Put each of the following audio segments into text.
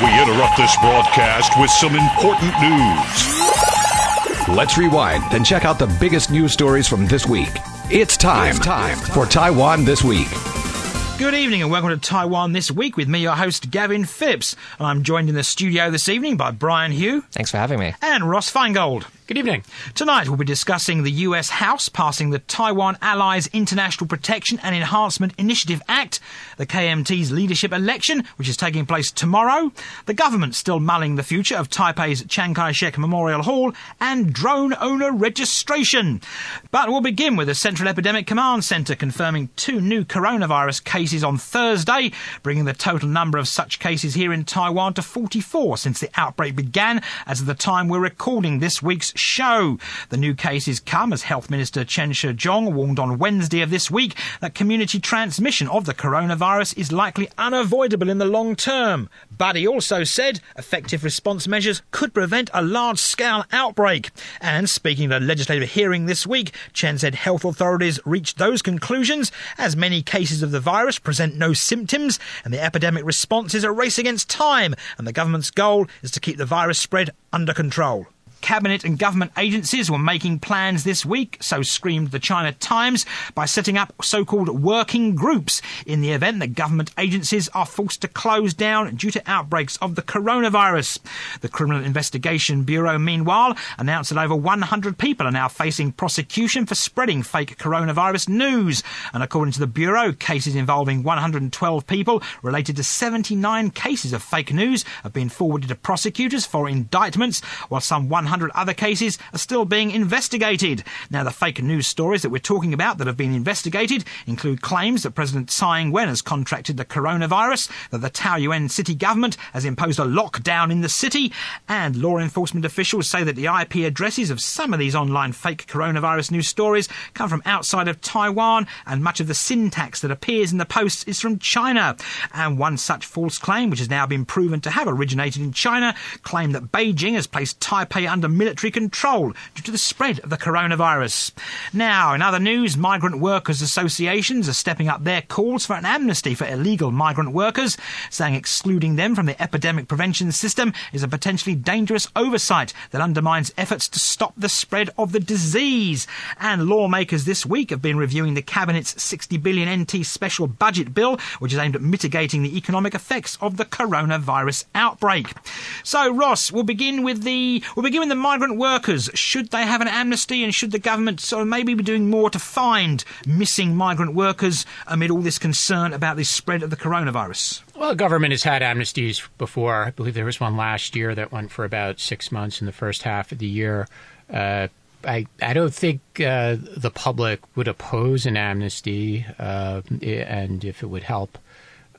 We interrupt this broadcast with some important news. Let's rewind and check out the biggest news stories from this week. It's time, it's time for Taiwan This Week. Good evening and welcome to Taiwan This Week with me, your host, Gavin Phipps. And I'm joined in the studio this evening by Brian Hioe. Thanks for having me. And Ross Feingold. Good evening. Tonight we'll be discussing the US House passing the Taiwan Allies International Protection and Enhancement Initiative Act, the KMT's leadership election, which is taking place tomorrow, the government still mulling the future of Taipei's Chiang Kai-shek Memorial Hall, and drone owner registration. But we'll begin with the Central Epidemic Command Centre confirming two new coronavirus cases on Thursday, bringing the total number of such cases here in Taiwan to 44 since the outbreak began as of the time we're recording this week's show. The new cases come as Health Minister Chen Shih-chung warned on Wednesday of this week that community transmission of the coronavirus is likely unavoidable in the long term. But he also said effective response measures could prevent a large-scale outbreak. And speaking at a legislative hearing this week, Chen said health authorities reached those conclusions as many cases of the virus present no symptoms and the epidemic response is a race against time and the government's goal is to keep the virus spread under control. Cabinet and government agencies were making plans this week, so screamed the China Times, by setting up so called working groups in the event that government agencies are forced to close down due to outbreaks of the coronavirus. The Criminal Investigation Bureau, meanwhile, announced that over 100 people are now facing prosecution for spreading fake coronavirus news. And according to the Bureau, cases involving 112 people related to 79 cases of fake news have been forwarded to prosecutors for indictments, while some 100 100 other cases are still being investigated. Now, the fake news stories that we're talking about that have been investigated include claims that President Tsai Ing-wen has contracted the coronavirus, that the Taoyuan city government has imposed a lockdown in the city, and law enforcement officials say that the IP addresses of some of these online fake coronavirus news stories come from outside of Taiwan, and much of the syntax that appears in the posts is from China. And one such false claim, which has now been proven to have originated in China, claimed that Beijing has placed Taipei under under military control due to the spread of the coronavirus. Now, in other news, migrant workers' associations are stepping up their calls for an amnesty for illegal migrant workers, saying excluding them from the epidemic prevention system is a potentially dangerous oversight that undermines efforts to stop the spread of the disease. And lawmakers this week have been reviewing the Cabinet's 60 billion NT special budget bill, which is aimed at mitigating the economic effects of the coronavirus outbreak. So, Ross, we'll begin with the we'll begin with the migrant workers, should they have an amnesty and should the government sort of maybe be doing more to find missing migrant workers amid all this concern about the spread of the coronavirus? Well, the government has had amnesties before. I believe there was one last year that went for about six months in the first half of the year. Uh, I, I don't think uh, the public would oppose an amnesty, uh, and if it would help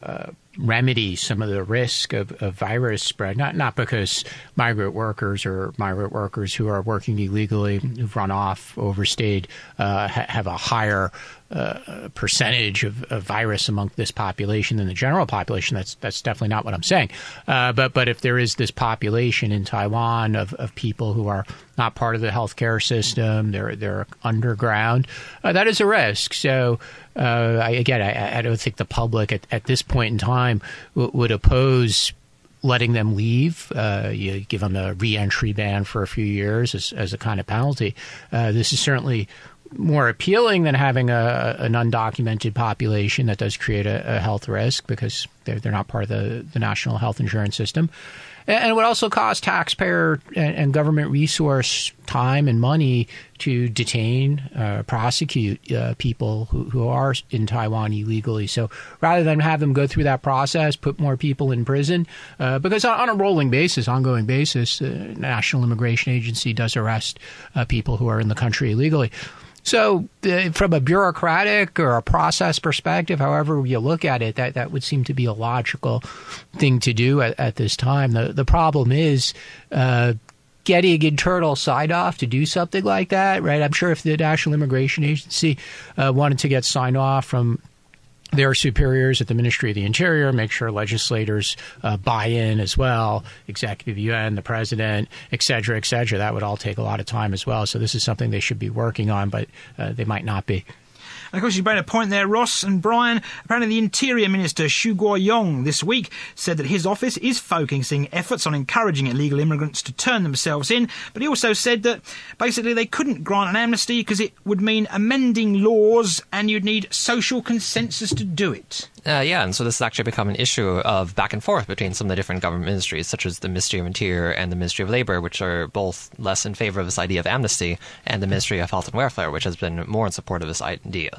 uh, remedy some of the risk of, of, virus spread. Not not because migrant workers or migrant workers who are working illegally, who've run off, overstayed, uh, ha- have a higher uh, percentage of, of, virus among this population than the general population. That's that's definitely not what I'm saying. Uh, but but if there is this population in Taiwan of, of people who are not part of the healthcare system, they're they're underground, uh, that is a risk. So uh, I, again, I, I, don't think the public at, at this point in time w- would oppose letting them leave. Uh, you give them a reentry ban for a few years as, as a kind of penalty. Uh, this is certainly more appealing than having a, an undocumented population that does create a, a health risk because they're, they're not part of the, the national health insurance system. And it would also cost taxpayer and government resource time and money to detain, uh, prosecute uh, people who, who are in Taiwan illegally. So rather than have them go through that process, put more people in prison, uh, because on, a rolling basis, ongoing basis, the National Immigration Agency does arrest uh, people who are in the country illegally. So, uh, from a bureaucratic or a process perspective, however you look at it, that, that would seem to be a logical thing to do at, at this time. The, the problem is uh, getting internal sign off to do something like that, right? I'm sure if the National Immigration Agency uh, wanted to get sign off from their superiors at the Ministry of the Interior make sure legislators uh, buy in as well, executive yuan, the president, et cetera, et cetera. That would all take a lot of time as well. So this is something they should be working on, but uh, they might not be. And of course, you made a point there, Ross and Brian. Apparently, the Interior Minister, Xu Guoyong, this week said that his office is focusing efforts on encouraging illegal immigrants to turn themselves in. But he also said that basically they couldn't grant an amnesty because it would mean amending laws and you'd need social consensus to do it. Uh, yeah, and so this has actually become an issue of back and forth between some of the different government ministries, such as the Ministry of Interior and the Ministry of Labor, which are both less in favor of this idea of amnesty, and the Ministry of Health and Welfare, which has been more in support of this idea.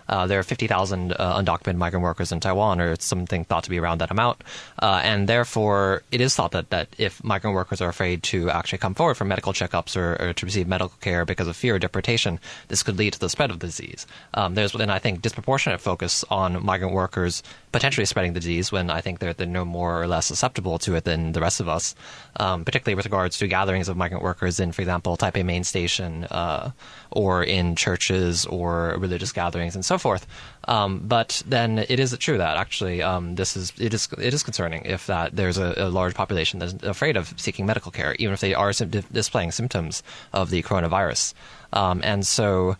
Uh, there are 50,000 uh, undocumented migrant workers in Taiwan, or it's something thought to be around that amount, uh, and therefore it is thought that, that if migrant workers are afraid to actually come forward for medical checkups or, or to receive medical care because of fear of deportation, this could lead to the spread of the disease. Um, there's then I think disproportionate focus on migrant workers potentially spreading the disease when I think they're, they're no more or less susceptible to it than the rest of us, um, particularly with regards to gatherings of migrant workers in, for example, Taipei Main Station uh, or in churches or religious gatherings and so forth. Um, but then it is true that actually um, this is it is it is concerning if that there's a, a, large population that's afraid of seeking medical care, even if they are displaying symptoms of the coronavirus, um, and so.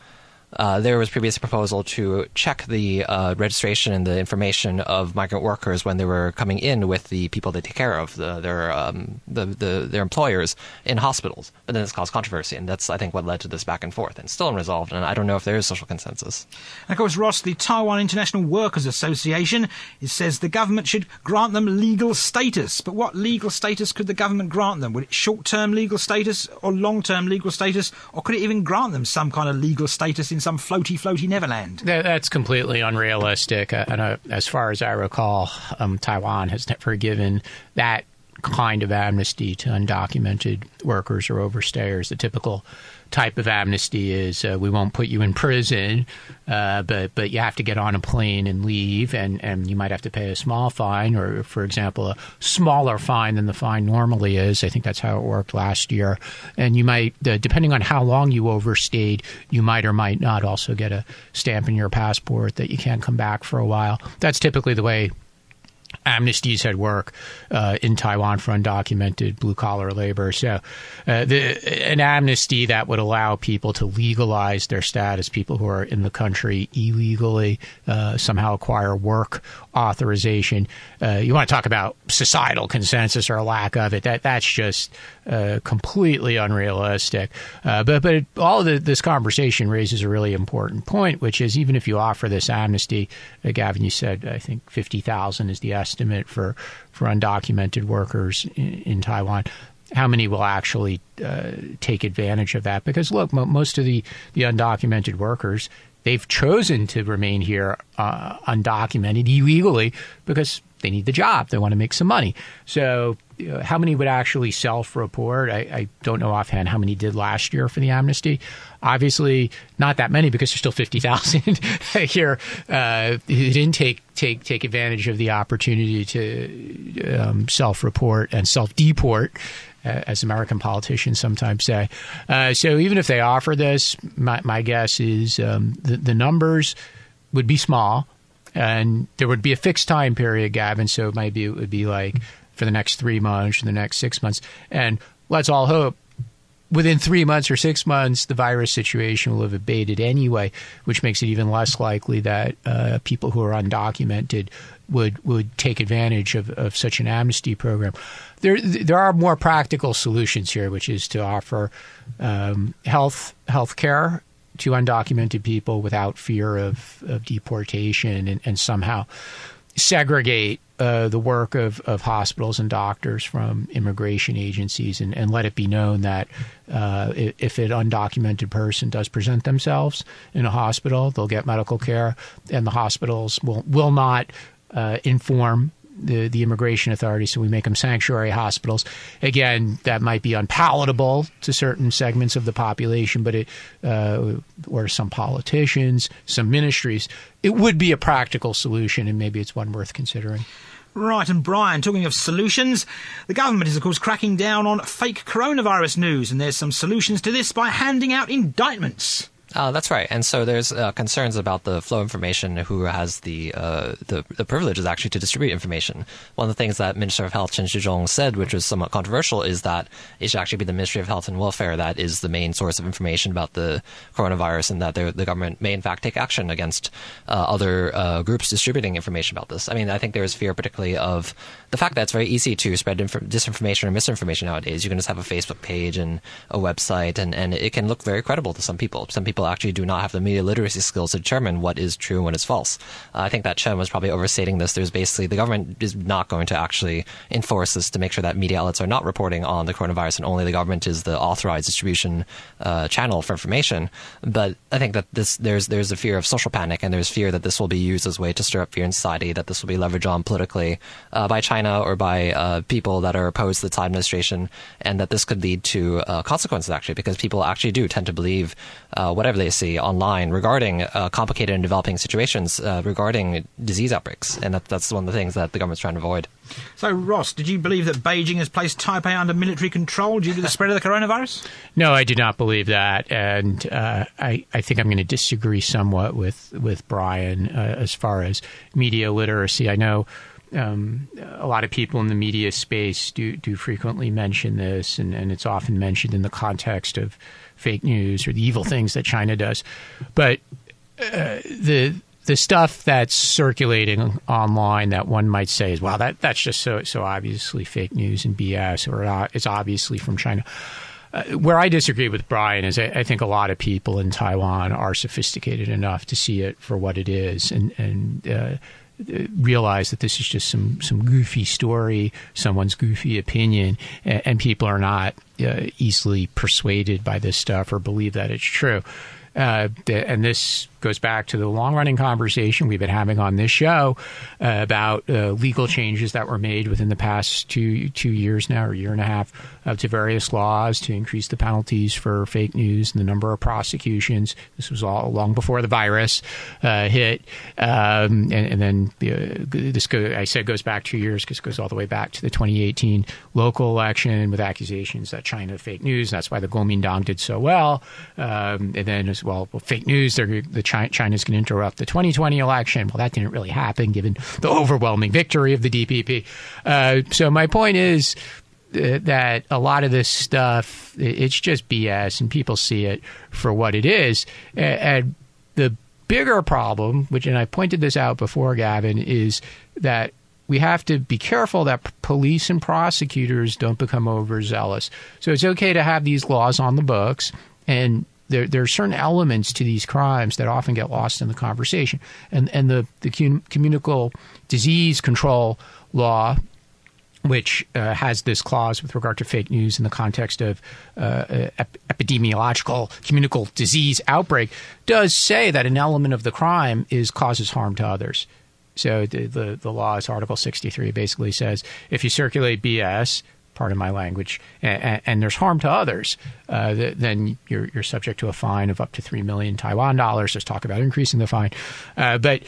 Uh, there was previous proposal to check the uh, registration and the information of migrant workers when they were coming in with the people they take care of, the, their um, the, the, their employers in hospitals. But then this caused controversy, and that's I think what led to this back and forth, and still unresolved. And I don't know if there is social consensus. And of course, Ross, the Taiwan International Workers Association, says the government should grant them legal status. But what legal status could the government grant them? Would it short-term legal status or long-term legal status, or could it even grant them some kind of legal status in some floaty, floaty Neverland. That, that's completely unrealistic. Uh, and uh, as far as I recall, um, Taiwan has never given that kind of amnesty to undocumented workers or overstayers. The typical type of amnesty is uh, we won't put you in prison, uh, but but you have to get on a plane and leave, and, and you might have to pay a small fine, or for example, a smaller fine than the fine normally is. I think that's how it worked last year, and you might, uh, depending on how long you overstayed, you might or might not also get a stamp in your passport that you can't come back for a while. That's typically the way amnesties had work uh, in Taiwan for undocumented blue collar labor. So, uh, the, an amnesty that would allow people to legalize their status, people who are in the country illegally, uh, somehow acquire work authorization. Uh, you want to talk about societal consensus or lack of it? That that's just uh, completely unrealistic. Uh, but but all the, this conversation raises a really important point, which is even if you offer this amnesty, Gavin, you said I think fifty thousand is the estimate for for undocumented workers in, in Taiwan how many will actually uh, take advantage of that? Because look, most of the, the undocumented workers they've chosen to remain here uh, undocumented illegally because they need the job. They want to make some money. So, uh, how many would actually self report? I, I, don't know offhand how many did last year for the amnesty. Obviously, not that many because there's still 50,000 here uh, didn't take, take, take advantage of the opportunity to um, self report and self deport as American politicians sometimes say. Uh, so even if they offer this, my, my guess is um, the, the, numbers would be small, and there would be a fixed time period, Gavin. So maybe it would be like for the next three months, or the next six months, and let's all hope. Within three months or six months, the virus situation will have abated anyway, which makes it even less likely that uh, people who are undocumented would would take advantage of, of such an amnesty program. There there are more practical solutions here, which is to offer um, health health care to undocumented people without fear of, of deportation and, and somehow segregate uh, the work of, of hospitals and doctors from immigration agencies and, and let it be known that uh, if an undocumented person does present themselves in a hospital, they'll get medical care, and the hospitals will, will not uh, inform the, the immigration authorities, so we make them sanctuary hospitals. Again, that might be unpalatable to certain segments of the population, but it, uh, or some politicians, some ministries, it would be a practical solution, and maybe it's one worth considering. Right, and Brian, talking of solutions, the government is, of course, cracking down on fake coronavirus news, and there's some solutions to this by handing out indictments. Uh, that's right, and so there's uh, concerns about the flow of information. Who has the, uh, the the privilege is actually to distribute information. One of the things that Minister of Health Chen Shih-chung said, which was somewhat controversial, is that it should actually be the Ministry of Health and Welfare that is the main source of information about the coronavirus, and that the government may in fact take action against uh, other uh, groups distributing information about this. I mean, I think there is fear, particularly of the fact that it's very easy to spread inf- disinformation or misinformation nowadays. You can just have a Facebook page and a website, and, and it can look very credible to some people. Some people actually do not have the media literacy skills to determine what is true and what is false. Uh, I think that Chen was probably overstating this. There's basically the government is not going to actually enforce this to make sure that media outlets are not reporting on the coronavirus, and only the government is the authorized distribution uh, channel for information. But I think that this there's there's a fear of social panic, and there's fear that this will be used as a way to stir up fear in society, that this will be leveraged on politically uh, by China or by uh, people that are opposed to the Tsai administration, and that this could lead to uh, consequences actually, because people actually do tend to believe uh, whatever they see online regarding uh, complicated and developing situations uh, regarding disease outbreaks, and that, that's one of the things that the government's trying to avoid. So, Ross, did you believe that Beijing has placed Taipei under military control due to the spread of the coronavirus? No, I do not believe that, and uh, I, I think I'm going to disagree somewhat with with Brian uh, as far as media literacy. I know. Um, a lot of people in the media space do do frequently mention this, and, and it's often mentioned in the context of fake news or the evil things that China does. But uh, the the stuff that's circulating online that one might say is, well, that that's just so so obviously fake news and BS, or uh, it's obviously from China. Uh, where I disagree with Brian is I, I, think a lot of people in Taiwan are sophisticated enough to see it for what it is and and uh, realize that this is just some some goofy story, someone's goofy opinion, and, and people are not uh, easily persuaded by this stuff or believe that it's true. Uh, and this goes back to the long running conversation we've been having on this show uh, about uh, legal changes that were made within the past two two years now or year and a half uh, to various laws to increase the penalties for fake news and the number of prosecutions. This was all long before the virus uh, hit, um, and, and, then the, this go, I said goes back two years because it goes all the way back to the 2018 local election with accusations that China fake news. That's why the Kuomintang did so well, um, and then as well, well fake news. The China's going to interrupt the 2020 election. Well, that didn't really happen given the overwhelming victory of the DPP. Uh, so my point is uh, that a lot of this stuff it's just BS, and people see it for what it is. And the bigger problem, which and I pointed this out before, Gavin, is that we have to be careful that police and prosecutors don't become overzealous. So it's okay to have these laws on the books and there, there are certain elements to these crimes that often get lost in the conversation. And, and the, the communicable disease control law, which uh, has this clause with regard to fake news in the context of uh, ep- epidemiological communicable disease outbreak, does say that an element of the crime is causes harm to others. So the, the, the law is Article 63 basically says if you circulate BS, pardon my language, and, and there's harm to others, uh, then you're, you're subject to a fine of up to three million Taiwan dollars. There's talk about increasing the fine, uh, but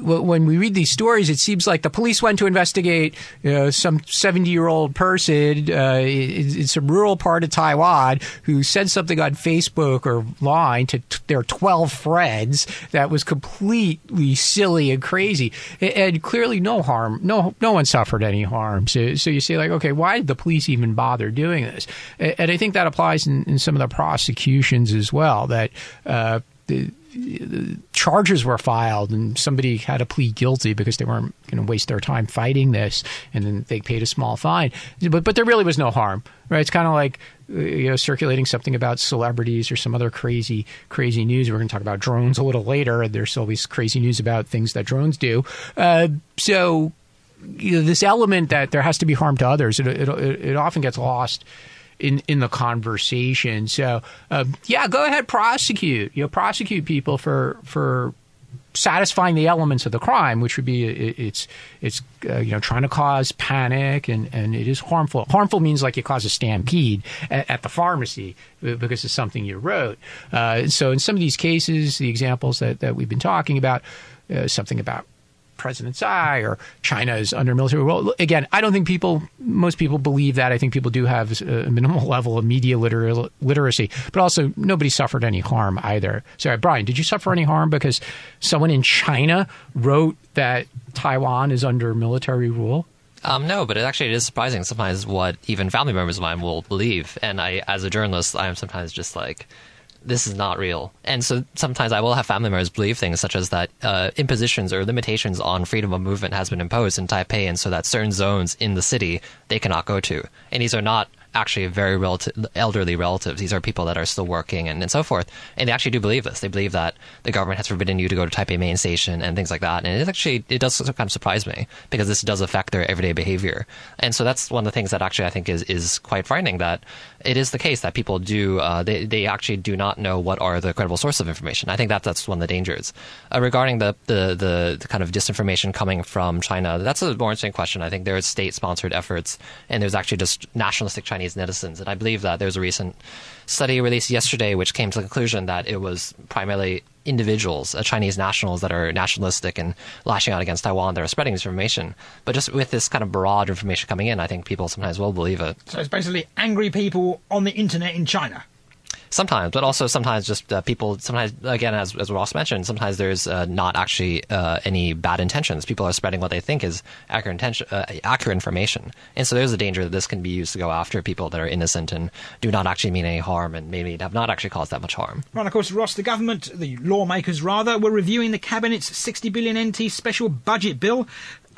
when we read these stories, it seems like the police went to investigate you know, some 70 year old person uh, in, in, some rural part of Taiwan who said something on Facebook or line to t- their 12 friends that was completely silly and crazy. And, and, clearly, no harm, no no one suffered any harm. So, so you say, like, okay, why did the police even bother doing this? And, and I think that applies in, in, some of the prosecutions as well, that uh, the, charges were filed and somebody had to plead guilty because they weren't going to waste their time fighting this and then they paid a small fine. But but there really was no harm right? It's kind of like uh, you know circulating something about celebrities or some other crazy crazy news. We're going to talk about drones a little later. And there's always crazy news about things that drones do. Uh, so you know, this element that there has to be harm to others it, it, it often gets lost in in the conversation. So uh, yeah, go ahead, prosecute. You know, prosecute people for for satisfying the elements of the crime, which would be it's it's uh, you know trying to cause panic and and it is harmful. Harmful means like you cause a stampede at, at the pharmacy because it's something you wrote. Uh, so in some of these cases, the examples that that we've been talking about, uh, something about President Tsai or China is under military rule. Again, I don't think people, most people believe that. I think people do have a minimal level of media liter- literacy, but also nobody suffered any harm either. Sorry, Brian, did you suffer any harm because someone in China wrote that Taiwan is under military rule? Um, no, but it actually is surprising sometimes what even family members of mine will believe. And I, as a journalist, I am sometimes just like, this is not real. And so sometimes I will have family members believe things such as that uh, impositions or limitations on freedom of movement has been imposed in Taipei, and so that certain zones in the city they cannot go to. And these are not actually very relative, elderly relatives. These are people that are still working and, and so forth. And they actually do believe this. They believe that the government has forbidden you to go to Taipei main station and things like that. And it actually, it does kind of surprise me because this does affect their everyday behavior. And so that's one of the things that actually I think is, is quite frightening that it is the case that people do, uh, they, they actually do not know what are the credible sources of information. I think that that's one of the dangers. Uh, regarding the, the, the, the kind of disinformation coming from China, that's a more interesting question. I think there's state sponsored efforts and there's actually just nationalistic Chinese Chinese netizens. And I believe that there's a recent study released yesterday which came to the conclusion that it was primarily individuals, uh, Chinese nationals that are nationalistic and lashing out against Taiwan that are spreading this information. But just with this kind of broad information coming in, I think people sometimes will believe it. So it's basically angry people on the internet in China. Sometimes, but also sometimes just uh, people. Sometimes, again, as as Ross mentioned, sometimes there's uh, not actually uh, any bad intentions. People are spreading what they think is accurate intention, uh, accurate information, and so there's a danger that this can be used to go after people that are innocent and do not actually mean any harm, and maybe have not actually caused that much harm. Right, of course, Ross, the government, the lawmakers rather, were reviewing the cabinet's 60 billion NT special budget bill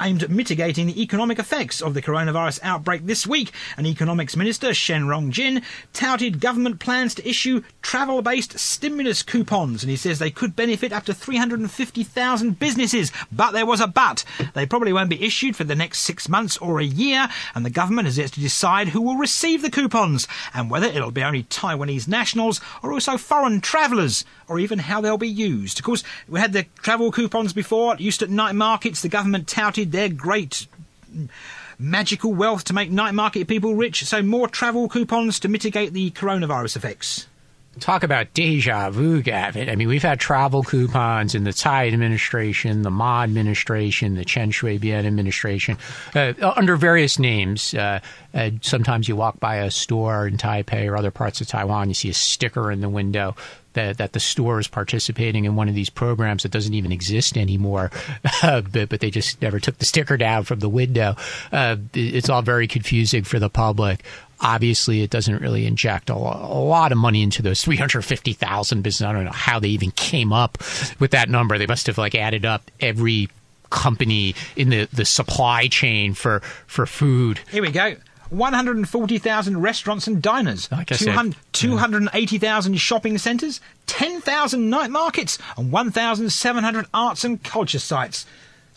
aimed at mitigating the economic effects of the coronavirus outbreak this week. An economics minister, Shen Rong-jin, touted government plans to issue travel-based stimulus coupons, and he says they could benefit up to 350,000 businesses. But there was a but. They probably won't be issued for the next six months or a year, and the government has yet to decide who will receive the coupons, and whether it'll be only Taiwanese nationals or also foreign travellers, or even how they'll be used. Of course, we had the travel coupons before, used at night markets. The government touted their great magical wealth to make night market people rich, so more travel coupons to mitigate the coronavirus effects. Talk about deja vu, Gavin. I mean, we've had travel coupons in the Tsai administration, the Ma administration, the Chen Shui-bian administration, uh, under various names. Uh, uh, sometimes you walk by a store in Taipei or other parts of Taiwan, you see a sticker in the window that, that the store is participating in one of these programs that doesn't even exist anymore, uh, but, but, they just never took the sticker down from the window. Uh, it's all very confusing for the public. Obviously, it doesn't really inject a, lot of money into those 350,000 businesses. I don't know how they even came up with that number. They must have like added up every company in the, the supply chain for, for food. Here we go. 140,000 restaurants and diners, 200, 280,000 shopping centres, 10,000 night markets, and 1,700 arts and culture sites.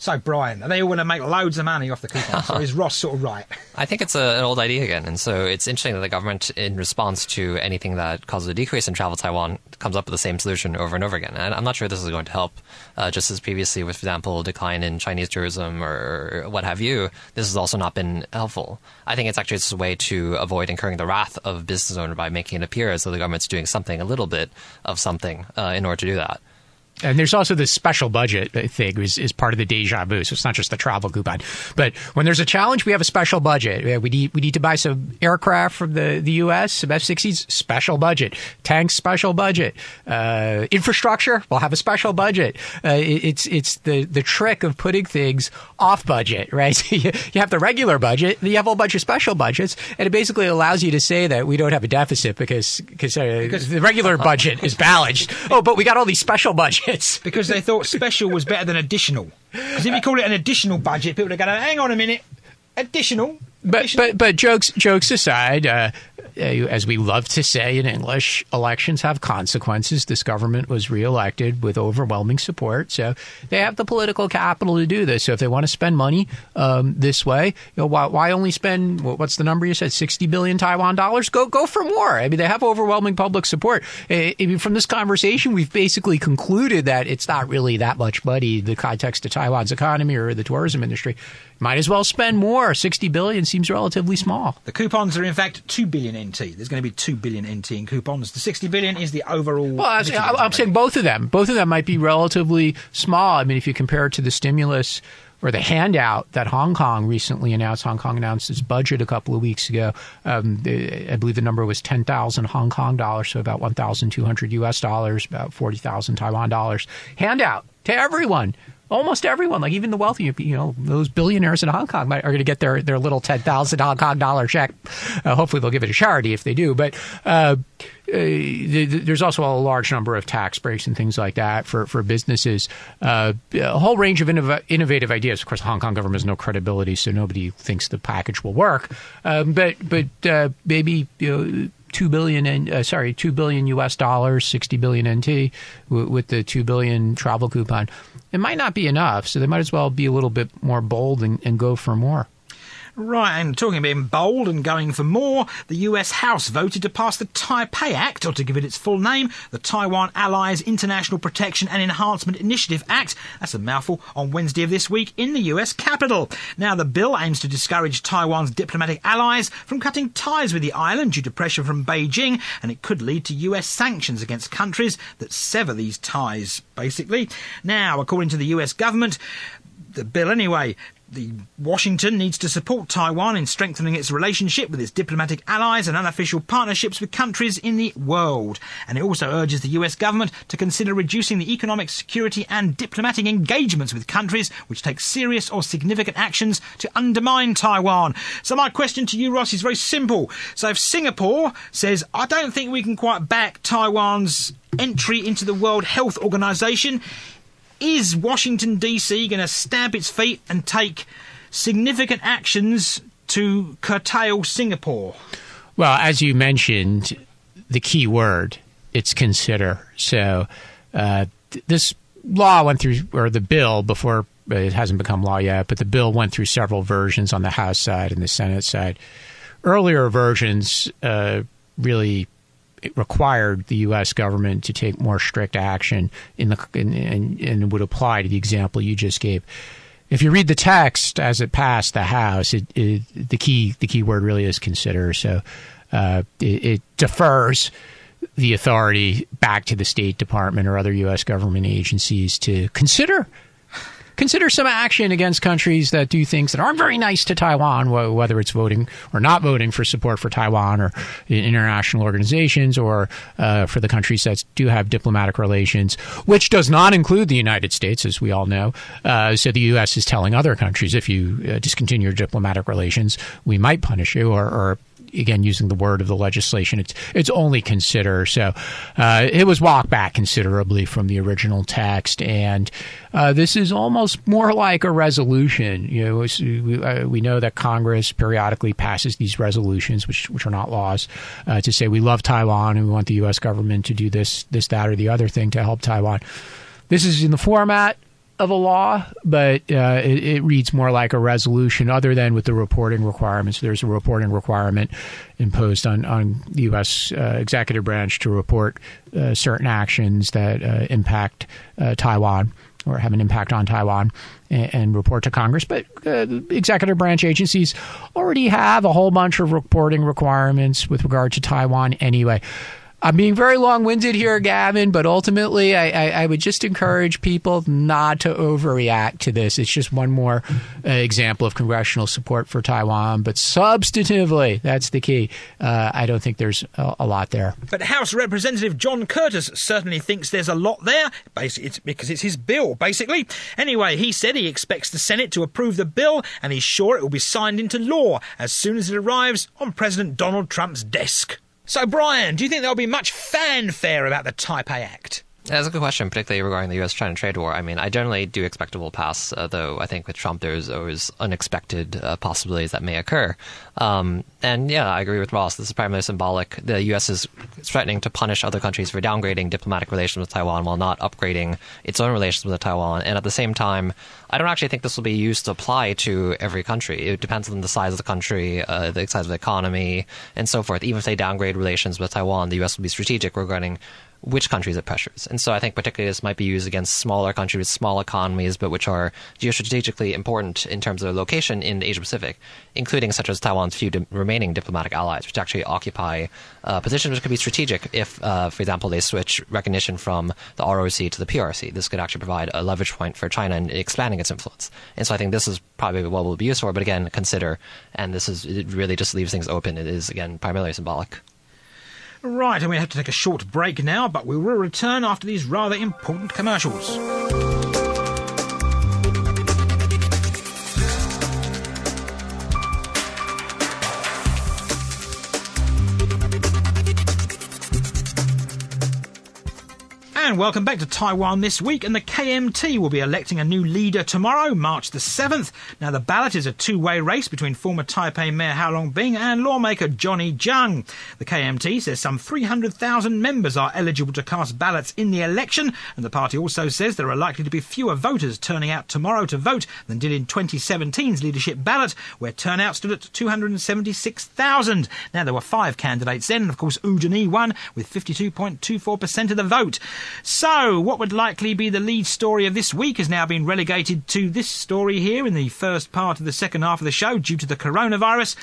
So, Brian, are they all going to make loads of money off the coupons, or is Ross sort of right? I think it's a, an old idea again, and so it's interesting that the government, in response to anything that causes a decrease in travel to Taiwan, comes up with the same solution over and over again. And I'm not sure this is going to help. Uh, just as previously, with, for example, decline in Chinese tourism or what have you, this has also not been helpful. I think it's actually just a way to avoid incurring the wrath of business owner by making it appear as though the government's doing something, a little bit of something, uh, in order to do that. And there's also this special budget thing is, is part of the deja vu. So it's not just the travel coupon. But when there's a challenge, we have a special budget. We need we need to buy some aircraft from the, the U.S., some F-16s, special budget. Tanks, special budget. Uh, infrastructure, we'll have a special budget. Uh, it, it's it's the, the trick of putting things off budget, right? you, you have the regular budget, you have a whole bunch of special budgets, and it basically allows you to say that we don't have a deficit because, because, uh, because the regular budget is balanced. Oh, but we got all these special budgets budgets because they thought special was better than additional. Because if you call it an additional budget, people are going, to "Hang on a minute, additional." But but but jokes jokes aside, uh, uh, as we love to say in English, elections have consequences. This government was reelected with overwhelming support, so they have the political capital to do this. So if they want to spend money um, this way, you know, why, why only spend what's the number you said, sixty billion Taiwan dollars? Go go for more. I mean, they have overwhelming public support. I mean, from this conversation, we've basically concluded that it's not really that much money in the context of Taiwan's economy or the tourism industry might as well spend more. 60 billion seems relatively small. The coupons are in fact 2 billion NT. There's going to be 2 billion NT in coupons. The 60 billion is the overall. Well, I was- I- I'm saying both of them. Both of them might be relatively small. I mean, if you compare it to the stimulus or the handout that Hong Kong recently announced, Hong Kong announced its budget a couple of weeks ago. Um, I believe the number was 10,000 Hong Kong dollars, so about 1,200 US dollars, about 40,000 Taiwan dollars. Handout to everyone. Almost everyone, like even the wealthy, you know, those billionaires in Hong Kong might, are going to get their, their little 10,000 Hong Kong dollar check. Uh, hopefully they'll give it to charity if they do. But uh, uh, th- th- there's also a large number of tax breaks and things like that for, for businesses. Uh, a whole range of innov- innovative ideas. Of course, the Hong Kong government has no credibility, so nobody thinks the package will work. Um, but but uh, maybe you know, two billion and uh, sorry, two billion U.S. dollars, sixty billion NT, w- with the two billion travel coupon. It might not be enough, so they might as well be a little bit more bold and, and go for more. Right, and talking about being bold and going for more, the US House voted to pass the Taipei Act, or to give it its full name, the Taiwan Allies International Protection and Enhancement Initiative Act. That's a mouthful on Wednesday of this week in the US Capitol. Now, the bill aims to discourage Taiwan's diplomatic allies from cutting ties with the island due to pressure from Beijing, and it could lead to US sanctions against countries that sever these ties, basically. Now, according to the US government, the bill anyway. The Washington needs to support Taiwan in strengthening its relationship with its diplomatic allies and unofficial partnerships with countries in the world. And it also urges the US government to consider reducing the economic security and diplomatic engagements with countries which take serious or significant actions to undermine Taiwan. So my question to you, Ross, is very simple. So if Singapore says, I don't think we can quite back Taiwan's entry into the World Health Organization, is Washington DC going to stamp its feet and take significant actions to curtail Singapore? Well, as you mentioned, the key word it's consider. So uh, th- this law went through, or the bill before it hasn't become law yet, but the bill went through several versions on the House side and the Senate side. Earlier versions uh, really it required the U.S. government to take more strict action in the in, in, and would apply to the example you just gave. If you read the text as it passed the House, it, it, the key the key word really is consider. So uh, it, it defers the authority back to the State Department or other U.S. government agencies to consider consider some action against countries that do things that aren't very nice to Taiwan, whether it's voting or not voting for support for Taiwan or international organizations or uh, for the countries that do have diplomatic relations, which does not include the United States, as we all know. Uh, so the U.S. is telling other countries if you uh, discontinue your diplomatic relations, we might punish you or, or again using the word of the legislation it's it's only consider. So uh, it was walked back considerably from the original text. And uh, this is almost more like a resolution. You know we, uh, we know that Congress periodically passes these resolutions which which are not laws uh, to say we love Taiwan and we want the US government to do this this that or the other thing to help Taiwan. This is in the format of a law, but uh, it, it reads more like a resolution, other than with the reporting requirements. There's a reporting requirement imposed on, on the U.S. Uh, executive branch to report uh, certain actions that uh, impact uh, Taiwan or have an impact on Taiwan and, and report to Congress. But uh, executive branch agencies already have a whole bunch of reporting requirements with regard to Taiwan anyway. I'm being very long winded here, Gavin, but ultimately, I, I, I would just encourage people not to overreact to this. It's just one more uh, example of congressional support for Taiwan, but substantively, that's the key. Uh, I don't think there's a, a lot there. But House Representative John Curtis certainly thinks there's a lot there, basically, it's because it's his bill, basically. Anyway, he said he expects the Senate to approve the bill, and he's sure it will be signed into law as soon as it arrives on President Donald Trump's desk. So, Brian, do you think there'll be much fanfare about the Taipei Act? That's a good question, particularly regarding the U.S.-China trade war. I mean, I generally do expect it will pass, uh, though I think with Trump there's always unexpected uh, possibilities that may occur. Um, and yeah, I agree with Ross. This is primarily symbolic. The U.S. is threatening to punish other countries for downgrading diplomatic relations with Taiwan while not upgrading its own relations with Taiwan. And at the same time, I don't actually think this will be used to apply to every country. It depends on the size of the country, uh, the size of the economy, and so forth. Even if they downgrade relations with Taiwan, the U.S. will be strategic regarding which countries it pressures. And so I think particularly this might be used against smaller countries, small economies, but which are geostrategically important in terms of their location in the Asia Pacific, including such as Taiwan's few di- remaining diplomatic allies, which actually occupy uh, positions which could be strategic if, uh, for example, they switch recognition from the ROC to the PRC. This could actually provide a leverage point for China in expanding its influence. And so I think this is probably what will be used for, but again, consider, and this is, it really just leaves things open. It is, again, primarily symbolic. Right, and we have to take a short break now, but we will return after these rather important commercials. And welcome back to Taiwan this week. And the KMT will be electing a new leader tomorrow, March the 7th. Now, the ballot is a two way race between former Taipei Mayor Hao Longbing and lawmaker Johnny Chiang. The KMT says some 300,000 members are eligible to cast ballots in the election. And the party also says there are likely to be fewer voters turning out tomorrow to vote than did in 2017's leadership ballot, where turnout stood at 276,000. Now, there were five candidates then, and of course, Wu Den-yih won with 52.24% of the vote. So, what would likely be the lead story of this week has now been relegated to this story here in the first part of the second half of the show due to the coronavirus.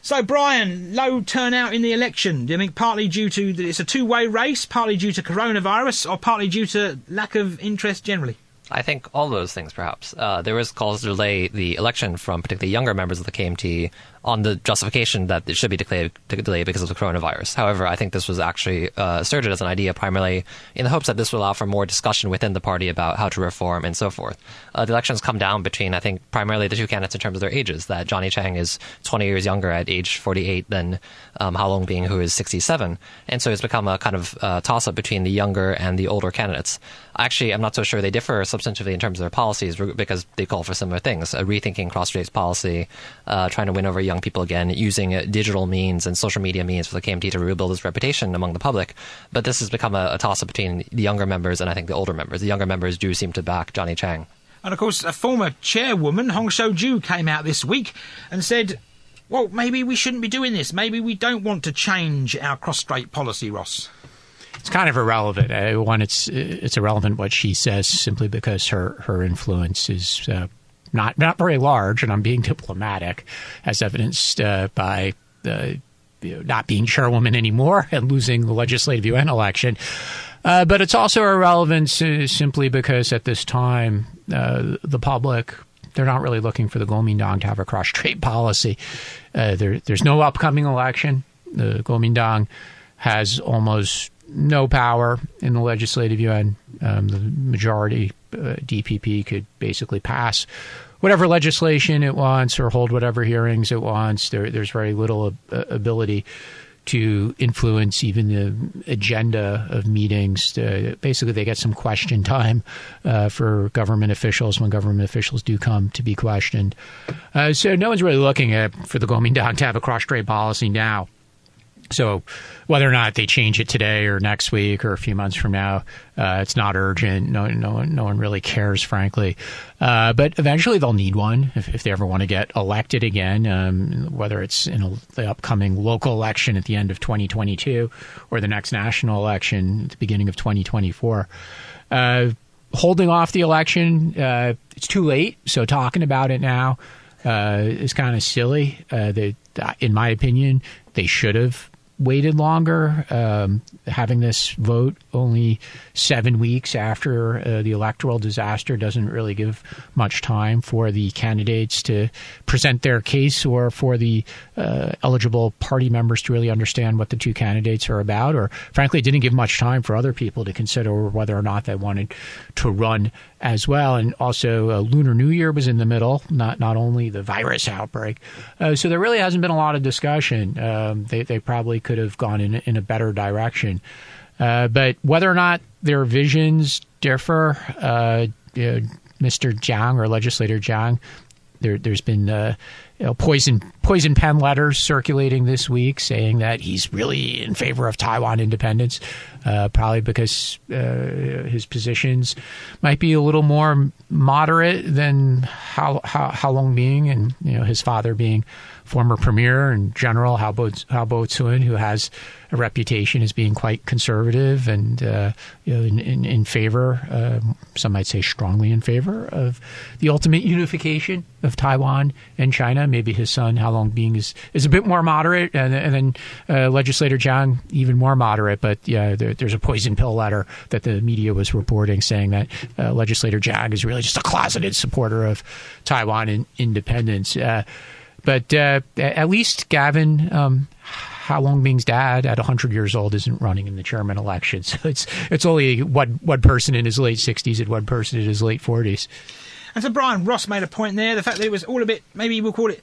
So, Brian, low turnout in the election. Do you think partly due to it's a two-way race, partly due to coronavirus, or partly due to lack of interest generally? I think all those things, perhaps. Uh, there was calls to delay the election from particularly younger members of the KMT on the justification that it should be declared delayed because of the coronavirus. However, I think this was actually uh, asserted as an idea primarily in the hopes that this would allow for more discussion within the party about how to reform and so forth. Uh, the elections come down between, I think, primarily the two candidates in terms of their ages. That Johnny Chiang is 20 years younger at age 48 than um, Hao Longbing, who is 67, and so it's become a kind of uh, toss-up between the younger and the older candidates. Actually, I'm not so sure they differ substantively in terms of their policies because they call for similar things: a rethinking cross-strait policy, uh, trying to win over young people again using uh, digital means and social media means for the KMT to rebuild its reputation among the public. But this has become a, a toss up between the younger members and I think the older members. The younger members do seem to back Johnny Chiang. And of course, a former chairwoman, Hung Hsiu-chu, came out this week and said, well, maybe we shouldn't be doing this. Maybe we don't want to change our cross-strait policy, Ross. It's kind of irrelevant. One, it's it's irrelevant what she says simply because her her influence is uh, not not very large, and I'm being diplomatic, as evidenced uh, by you know, not being chairwoman anymore and losing the legislative Yuan election. Uh, but it's also irrelevant simply because at this time, uh, the public, they're not really looking for the Kuomintang to have a cross-strait policy. Uh, there, there's no upcoming election. The Kuomintang has almost no power in the legislative Yuan. Um, the majority uh, DPP could basically pass whatever legislation it wants or hold whatever hearings it wants. There, there's very little uh, ability to influence even the agenda of meetings. To, basically, they get some question time uh, for government officials when government officials do come to be questioned. Uh, so no one's really looking at for the Kuomintang to have a cross-strait policy now. So, whether or not they change it today or next week or a few months from now, uh, it's not urgent. No, no, no one really cares, frankly. Uh, but eventually, they'll need one if, if they ever want to get elected again. Um, whether it's in a, the upcoming local election at the end of 2022 or the next national election at the beginning of 2024. Uh, holding off the election, uh, it's too late. So talking about it now uh, is kind of silly. Uh, they, in my opinion, they should have waited longer, um, having this vote only seven weeks after uh, the electoral disaster doesn't really give much time for the candidates to present their case or for the uh, eligible party members to really understand what the two candidates are about. Or, frankly, it didn't give much time for other people to consider whether or not they wanted to run as well. And also, uh, Lunar New Year was in the middle, not not only the virus outbreak. Uh, so there really hasn't been a lot of discussion. Um, they they probably could have gone in in a better direction. Uh, but whether or not their visions differ, uh, know, Mr. Jiang or Legislator Jiang, there, has been uh, you know, poison poison pen letters circulating this week saying that he's really in favor of Taiwan independence, uh, probably because uh, his positions might be a little more moderate than how how, Hao Longbing and you know his father being former premier and general Hau Pei-tsun, who has a reputation as being quite conservative and uh, you know, in, in, in favor, uh, some might say strongly in favor of the ultimate unification of Taiwan and China. Maybe his son Hao Longbing is, is a bit more moderate, and, and then uh, legislator Jiang even more moderate. But yeah, there, there's a poison pill letter that the media was reporting saying that uh, legislator Jiang is really just a closeted supporter of Taiwan independence. But uh, at least Gavin um, Hao Longbing's dad at 100 years old isn't running in the chairman election. So it's it's only one one person in his late 60s and one person in his late 40s. And so Brian Ross made a point there. The fact that it was all a bit, maybe we'll call it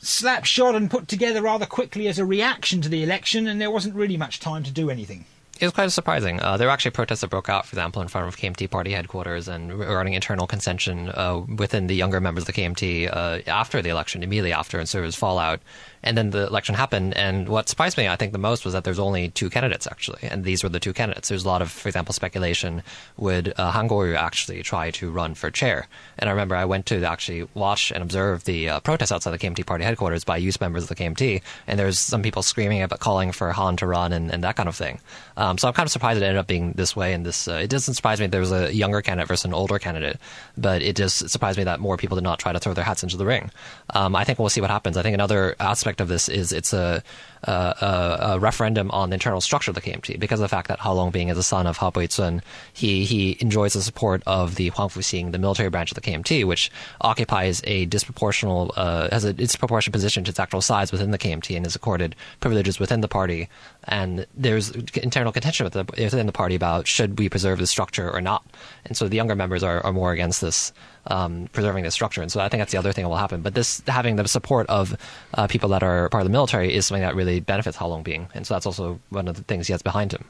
slapshot and put together rather quickly as a reaction to the election, and there wasn't really much time to do anything it was quite surprising. Uh, there were actually protests that broke out, for example, in front of KMT party headquarters and regarding internal contention uh, within the younger members of the KMT uh, after the election, immediately after, and so there was fallout. And then the election happened, and what surprised me, I think, the most was that there's only two candidates actually, and these were the two candidates. There's a lot of, for example, speculation would uh, Han Kuo-yu actually try to run for chair? And I remember I went to actually watch and observe the uh, protests outside the KMT party headquarters by youth members of the KMT, and there's some people screaming about calling for Han to run and, and that kind of thing. Um, so I'm kind of surprised it ended up being this way. And this, uh, it doesn't surprise me there was a younger candidate versus an older candidate, but it just surprised me that more people did not try to throw their hats into the ring. Um, I think we'll see what happens. I think another aspect of this is it's a uh, a, a, referendum on the internal structure of the KMT because of the fact that Hao Longbing is a son of Hau Pei-tsun. He he enjoys the support of the Huang Fu-hsing, the military branch of the KMT, which occupies a disproportional uh, has a disproportionate position to its actual size within the KMT and is accorded privileges within the party. And there's internal contention within the party about should we preserve the structure or not. And so the younger members are, are more against this um, preserving the structure. And so I think that's the other thing that will happen. But this having the support of uh, people that are part of the military is something that really benefits Hao Longbing. And so that's also one of the things he has behind him.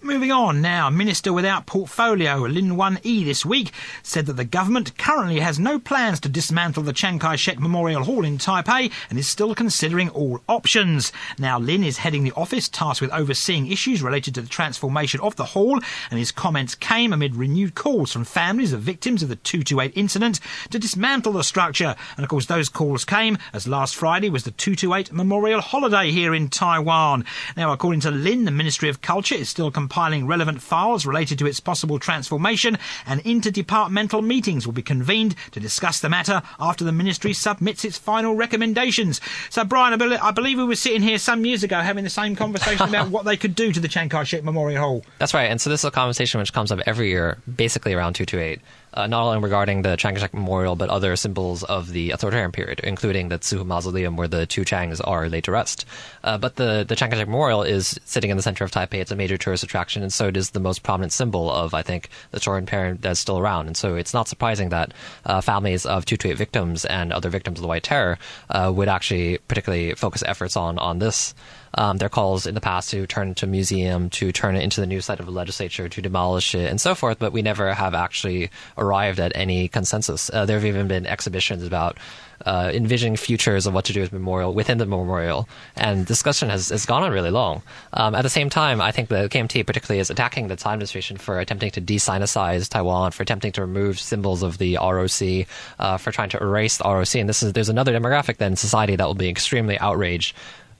Moving on now, Minister without portfolio Lin Wan E this week said that the government currently has no plans to dismantle the Chiang Kai-shek Memorial Hall in Taipei and is still considering all options. Now, Lin is heading the office tasked with overseeing issues related to the transformation of the hall, and his comments came amid renewed calls from families of victims of the 228 incident to dismantle the structure. And of course, those calls came as last Friday was the 228 Memorial Holiday here in Taiwan. Now, according to Lin, the Ministry of Culture is still compiling relevant files related to its possible transformation, and interdepartmental meetings will be convened to discuss the matter after the ministry submits its final recommendations. So, Brian, I believe we were sitting here some years ago having the same conversation about what they could do to the Chiang Kai-shek Memorial Hall. That's right, and so this is a conversation which comes up every year, basically around 228 uh, not only regarding the Chiang Memorial, but other symbols of the authoritarian period, including the Tzu Mausoleum, where the two Chiangs are laid to rest. Uh, but the, the Chiang Memorial is sitting in the center of Taipei. It's a major tourist attraction, and so it is the most prominent symbol of, I think, the authoritarian period that's still around. And so it's not surprising that uh, families of 228 victims and other victims of the White Terror uh, would actually particularly focus efforts on, on this um, their calls in the past to turn it into a museum, to turn it into the new site of the legislature, to demolish it, and so forth. But we never have actually arrived at any consensus. Uh, there have even been exhibitions about uh, envisioning futures of what to do with memorial within the memorial, and discussion has, has gone on really long. Um, at the same time, I think the KMT particularly is attacking the Tsai administration for attempting to de-Sinicize Taiwan, for attempting to remove symbols of the ROC, uh, for trying to erase the ROC. And this is there's another demographic then society that will be extremely outraged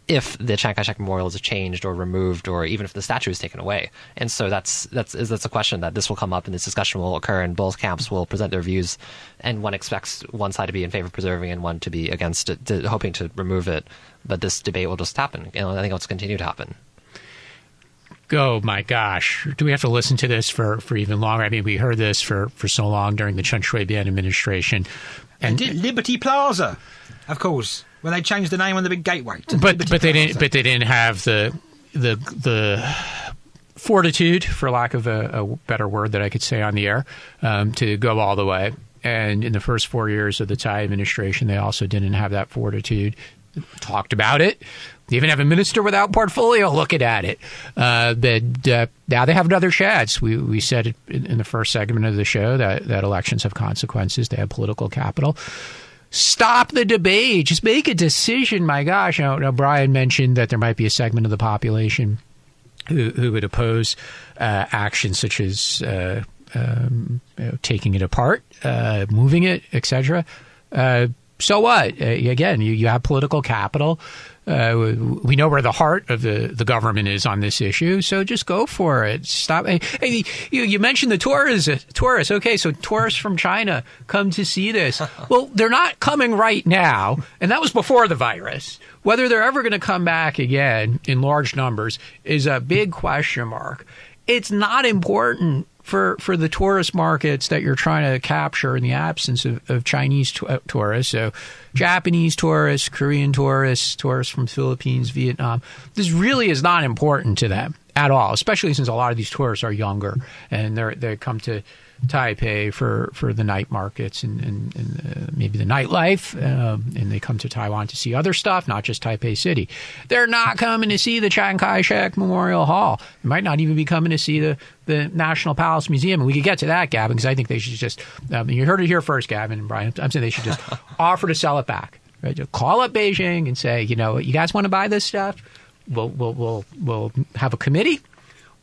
if the Chiang Kai-shek Memorial is changed or removed, or even if the statue is taken away. And so that's that's that's a question that this will come up, and this discussion will occur, and both camps will present their views, and one expects one side to be in favor of preserving and one to be against it, to, hoping to remove it. But this debate will just happen, and I think it'll continue to happen. Oh my gosh, do we have to listen to this for, for even longer? I mean, we heard this for, for so long during the Chen Shui-bian administration. And, and Liberty Plaza, of course when they changed the name on the big gateway. But but they didn't. But they didn't have the the the fortitude, for lack of a, a better word that I could say on the air, um, to go all the way. And in the first four years of the Tsai administration, they also didn't have that fortitude. Talked about it. They even have a minister without portfolio looking at it. Uh, but uh, now they have another chance. We we said in, in the first segment of the show that that elections have consequences. They have political capital stop the debate. Just make a decision. My gosh. Now, now Brian mentioned that there might be a segment of the population who, who would oppose uh, actions such as uh, um, you know, taking it apart, uh, moving it, etc. Uh, so what? Uh, again, you, you have political capital. Uh, we know where the heart of the, the government is on this issue, so just go for it. Stop. Hey, hey, you, you mentioned the tourists. Tourists. Okay, so tourists from China come to see this. well, they're not coming right now, and that was before the virus. Whether they're ever going to come back again in large numbers is a big question mark. It's not important for, for the tourist markets that you're trying to capture in the absence of, of Chinese uh, tourists. So, Japanese tourists, Korean tourists, tourists from Philippines, Vietnam. This really is not important to them at all, especially since a lot of these tourists are younger and they they come to Taipei for, for the night markets and, and, and uh, maybe the nightlife, um, and they come to Taiwan to see other stuff, not just Taipei City. They're not coming to see the Chiang Kai shek Memorial Hall. They might not even be coming to see the, the National Palace Museum. And we could get to that, Gavin, because I think they should just, um, you heard it here first, Gavin and Brian. I'm saying they should just offer to sell it back. Right? Just call up Beijing and say, you know, you guys want to buy this stuff? We'll, we'll, we'll, we'll have a committee.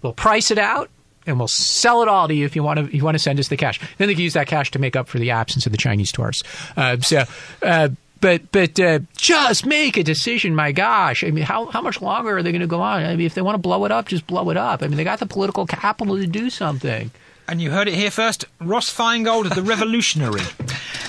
We'll price it out and we'll sell it all to you if you want to. You want to send us the cash. Then they can use that cash to make up for the absence of the Chinese tourists. Uh, so. Uh, but but uh, just make a decision. My gosh, I mean, how how much longer are they going to go on? I mean, if they want to blow it up, just blow it up. I mean, they got the political capital to do something. And you heard it here first Ross Feingold, the revolutionary.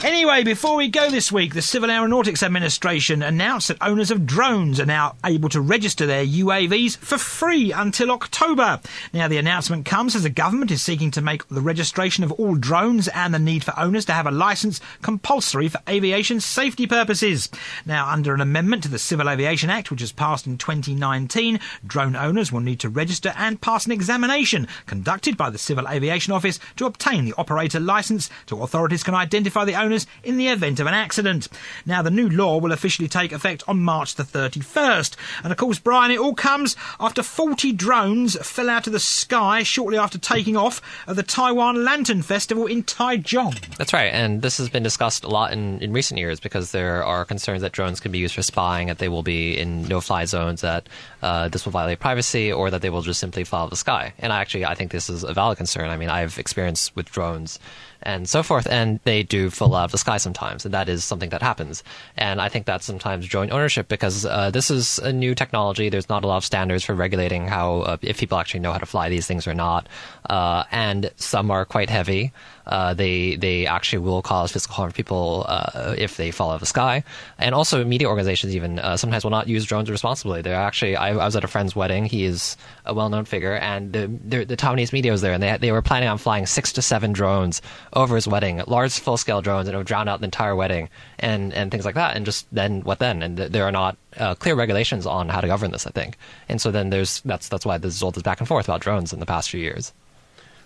Anyway, before we go this week, the Civil Aeronautics Administration announced that owners of drones are now able to register their UAVs for free until October. Now, the announcement comes as the government is seeking to make the registration of all drones and the need for owners to have a license compulsory for aviation safety purposes. Now, under an amendment to the Civil Aviation Act, which was passed in 2019, drone owners will need to register and pass an examination conducted by the Civil Aviation Office to obtain the operator license so authorities can identify the owners in the event of an accident. Now, the new law will officially take effect on March the 31st. And of course, Brian, it all comes after 40 drones fell out of the sky shortly after taking off at the Taiwan Lantern Festival in Taichung. That's right, and this has been discussed a lot in, in recent years because there are concerns that drones can be used for spying, that they will be in no-fly zones, that uh, this will violate privacy, or that they will just simply follow the sky. And actually, I think this is a valid concern. I mean, I've experienced with drones and so forth, and they do fall out of the sky sometimes, and that is something that happens. And I think that's sometimes joint ownership because uh, this is a new technology. There's not a lot of standards for regulating how uh, if people actually know how to fly these things or not, uh, and some are quite heavy. Uh, they they actually will cause physical harm to people uh, if they fall out of the sky. And also, media organizations even uh, sometimes will not use drones responsibly. They're actually I, I, was at a friend's wedding. He is a well-known figure, and the, the, the Taiwanese media was there, and they they were planning on flying six to seven drones over his wedding, large full-scale drones, and it would drown out the entire wedding and and things like that. And just then, what then? And th- there are not uh, clear regulations on how to govern this, I think. And so then there's that's that's why there's all this back and forth about drones in the past few years.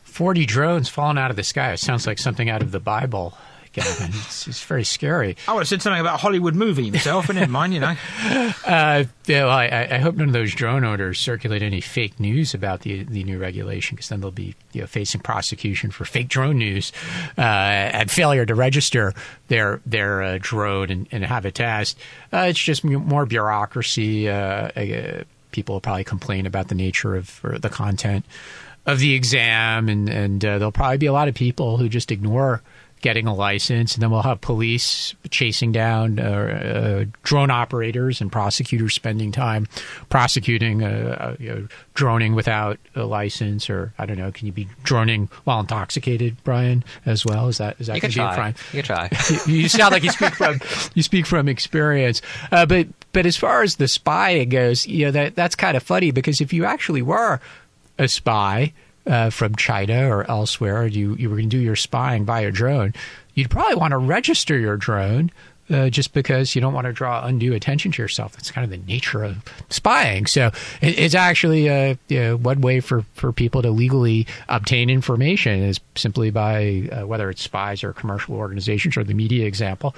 40 drones falling out of the sky. It sounds like something out of the Bible. Gavin. It's, it's, very scary. I would have said something about a Hollywood movie himself, but never mind, you know. Uh, yeah, well, I, I, hope none of those drone owners circulate any fake news about the the new regulation, because then they'll be you know, facing prosecution for fake drone news uh, and failure to register their their uh, drone and, and, have it test. Uh, it's just more bureaucracy. Uh, uh, people will probably complain about the nature of the content of the exam, and and uh, there'll probably be a lot of people who just ignore getting a license, and then we'll have police chasing down uh, uh, drone operators and prosecutors spending time prosecuting uh, uh, you know, droning without a license, or I don't know, can you be droning while intoxicated, Brian, as well? Is that is that going to be a crime? You can try. you, sound like you speak from you speak from experience, uh, but but as far as the spying goes, you know that that's kind of funny because if you actually were a spy uh, from China or elsewhere, you you were going to do your spying by a drone, you'd probably want to register your drone. Uh, just because you don't want to draw undue attention to yourself. That's kind of the nature of spying. So it, it's actually uh, you know, one way for, for people to legally obtain information is simply by uh, whether it's spies or commercial organizations or the media example.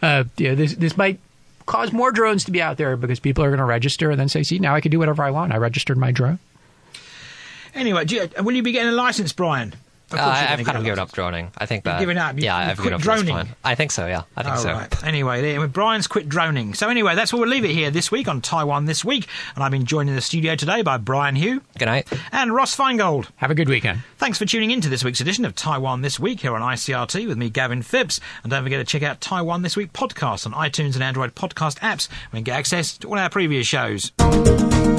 Uh, you know, this this might cause more drones to be out there because people are going to register and then say, "See, now I can do whatever I want. I registered my drone." Anyway, you, will you be getting a license, Brian? Of Uh, course I, you're I've gonna kind of get given lost. up droning. I think You've that. given up? You- yeah, you I've quit given up at droning? I think so. Yeah, I think Oh, so. right. Anyway, there- Brian's quit droning. So anyway, that's where we'll leave it here this week on Taiwan This Week. And I've been joined in the studio today by Brian Hioe Good night. and Ross Feingold. Have a good weekend. Thanks for tuning in to this week's edition of Taiwan This Week here on ICRT with me, Gavin Phipps. And don't forget to check out Taiwan This Week podcast on iTunes and Android podcast apps and get access to all our previous shows.